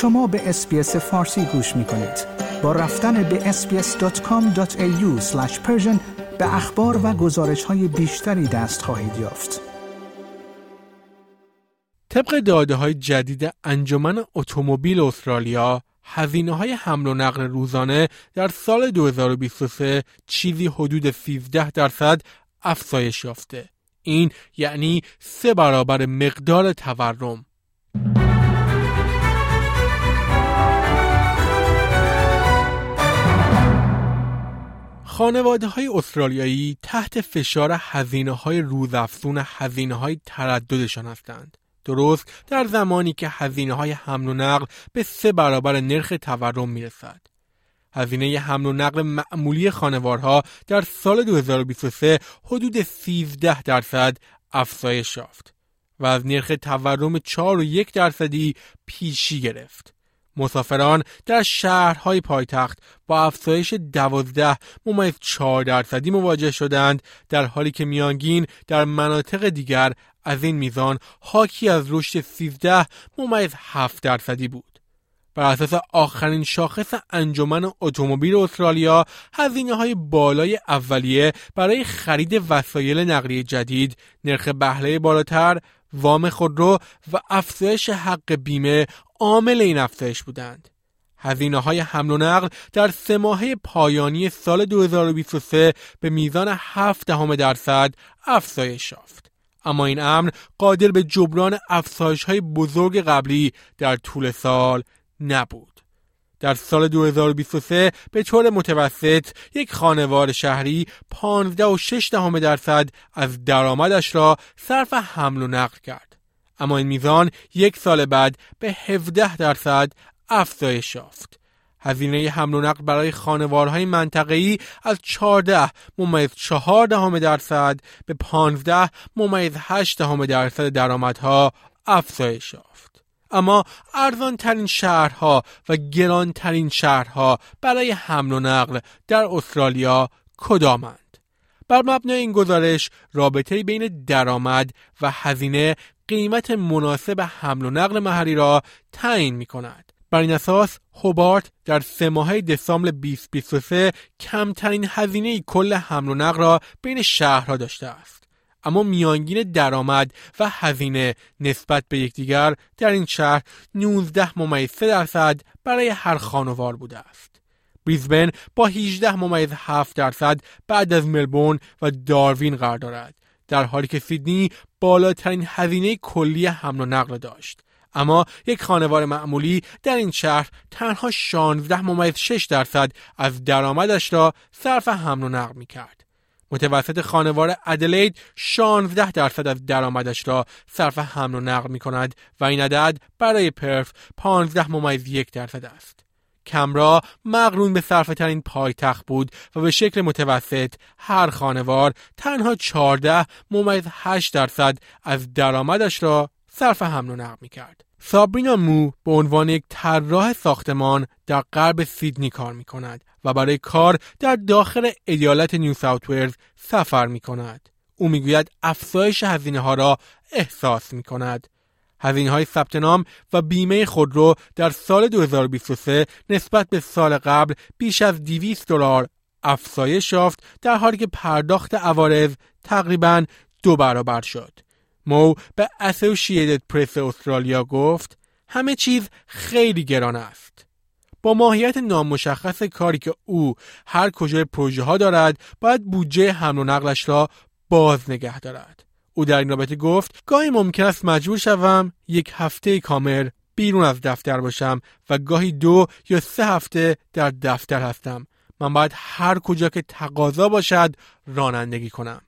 شما به اسپیس فارسی گوش می کنید. با رفتن به sbs.com.au به اخبار و گزارش های بیشتری دست خواهید یافت. طبق داده های جدید انجمن اتومبیل استرالیا هزینه های حمل و نقل روزانه در سال 2023 چیزی حدود 13 درصد افزایش یافته. این یعنی سه برابر مقدار تورم. خانواده های استرالیایی تحت فشار هزینه های روزافزون هزینه های ترددشان هستند. درست در زمانی که هزینه های حمل و نقل به سه برابر نرخ تورم می رسد. هزینه حمل و نقل معمولی خانوارها در سال 2023 حدود 13 درصد افزایش یافت و از نرخ تورم 4 و یک درصدی پیشی گرفت. مسافران در شهرهای پایتخت با افزایش 12 ممیز 4 درصدی مواجه شدند در حالی که میانگین در مناطق دیگر از این میزان حاکی از رشد 13 ممیز 7 درصدی بود. بر اساس آخرین شاخص انجمن اتومبیل استرالیا هزینه های بالای اولیه برای خرید وسایل نقلیه جدید نرخ بهره بالاتر وام خودرو و افزایش حق بیمه عامل این افزایش بودند هزینه های حمل و نقل در سه ماهه پایانی سال 2023 به میزان 7 دهم درصد افزایش یافت اما این امر قادر به جبران افزایش های بزرگ قبلی در طول سال نبود. در سال 2023 به طور متوسط یک خانوار شهری 15 و 6 دهم درصد از درآمدش را صرف حمل و نقل کرد. اما این میزان یک سال بعد به 17 درصد افزایش یافت. هزینه حمل و نقل برای خانوارهای منطقه‌ای از 14 ممیز 4 دهم درصد به 15 ممیز 8 دهم درصد درآمدها افزایش یافت. اما ارزان ترین شهرها و گران ترین شهرها برای حمل و نقل در استرالیا کدامند؟ بر مبنای این گزارش رابطه بین درآمد و هزینه قیمت مناسب حمل و نقل محلی را تعیین می کند. بر این اساس هوبارت در سه ماهه دسامبر 2023 کمترین هزینه کل حمل و نقل را بین شهرها داشته است. اما میانگین درآمد و هزینه نسبت به یکدیگر در این شهر 19 ممیز 3 درصد برای هر خانوار بوده است. بریزبن با 18 ممیز 7 درصد بعد از ملبورن و داروین قرار دارد در حالی که سیدنی بالاترین هزینه کلی حمل و نقل داشت. اما یک خانوار معمولی در این شهر تنها 16 ممیز 6 درصد از درآمدش را صرف حمل و نقل می کرد. متوسط خانوار ادلید 16 درصد از درآمدش را صرف حمل و نقل می کند و این عدد برای پرف 15 ممیز یک درصد است. کمرا مقرون به صرف ترین پایتخت بود و به شکل متوسط هر خانوار تنها 14 ممیز 8 درصد از درآمدش را صرف حمل و نقل می کرد. سابرینا مو به عنوان یک طراح ساختمان در غرب سیدنی کار می کند و برای کار در داخل ایالت نیو ساوت ولز سفر می کند. او می‌گوید افزایش هزینه ها را احساس می کند. هزینه های ثبت نام و بیمه خودرو در سال 2023 نسبت به سال قبل بیش از 200 دلار افزایش یافت در حالی که پرداخت عوارض تقریبا دو برابر شد. مو به اسوشییتد پرس استرالیا گفت همه چیز خیلی گران است. با ماهیت نامشخص کاری که او هر کجای پروژه ها دارد باید بودجه حمل و نقلش را باز نگه دارد. او در این رابطه گفت گاهی ممکن است مجبور شوم یک هفته کامل بیرون از دفتر باشم و گاهی دو یا سه هفته در دفتر هستم. من باید هر کجا که تقاضا باشد رانندگی کنم.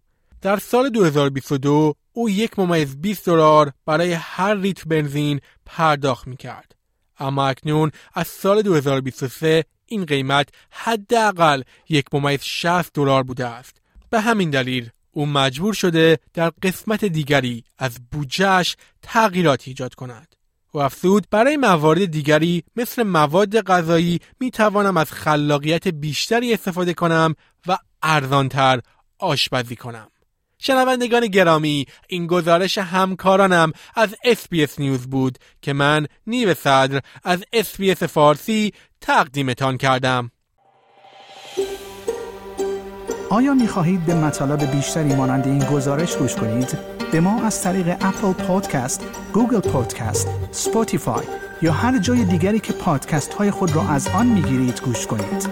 در سال 2022 او یک ممیز 20 دلار برای هر لیتر بنزین پرداخت می کرد. اما اکنون از سال 2023 این قیمت حداقل یک ممیز 60 دلار بوده است. به همین دلیل او مجبور شده در قسمت دیگری از بودجهش تغییرات ایجاد کند. و افزود برای موارد دیگری مثل مواد غذایی می توانم از خلاقیت بیشتری استفاده کنم و ارزانتر آشپزی کنم. شنوندگان گرامی این گزارش همکارانم از SBS News بود که من نیوشا صدر از SBS فارسی تقدیمتان کردم آیا می خواهید به مطالب بیشتری مانند این گزارش گوش کنید؟ به ما از طریق Apple Podcasts، Google Podcasts، Spotify یا هر جای دیگری که پادکست های خود را از آن می گیرید گوش کنید؟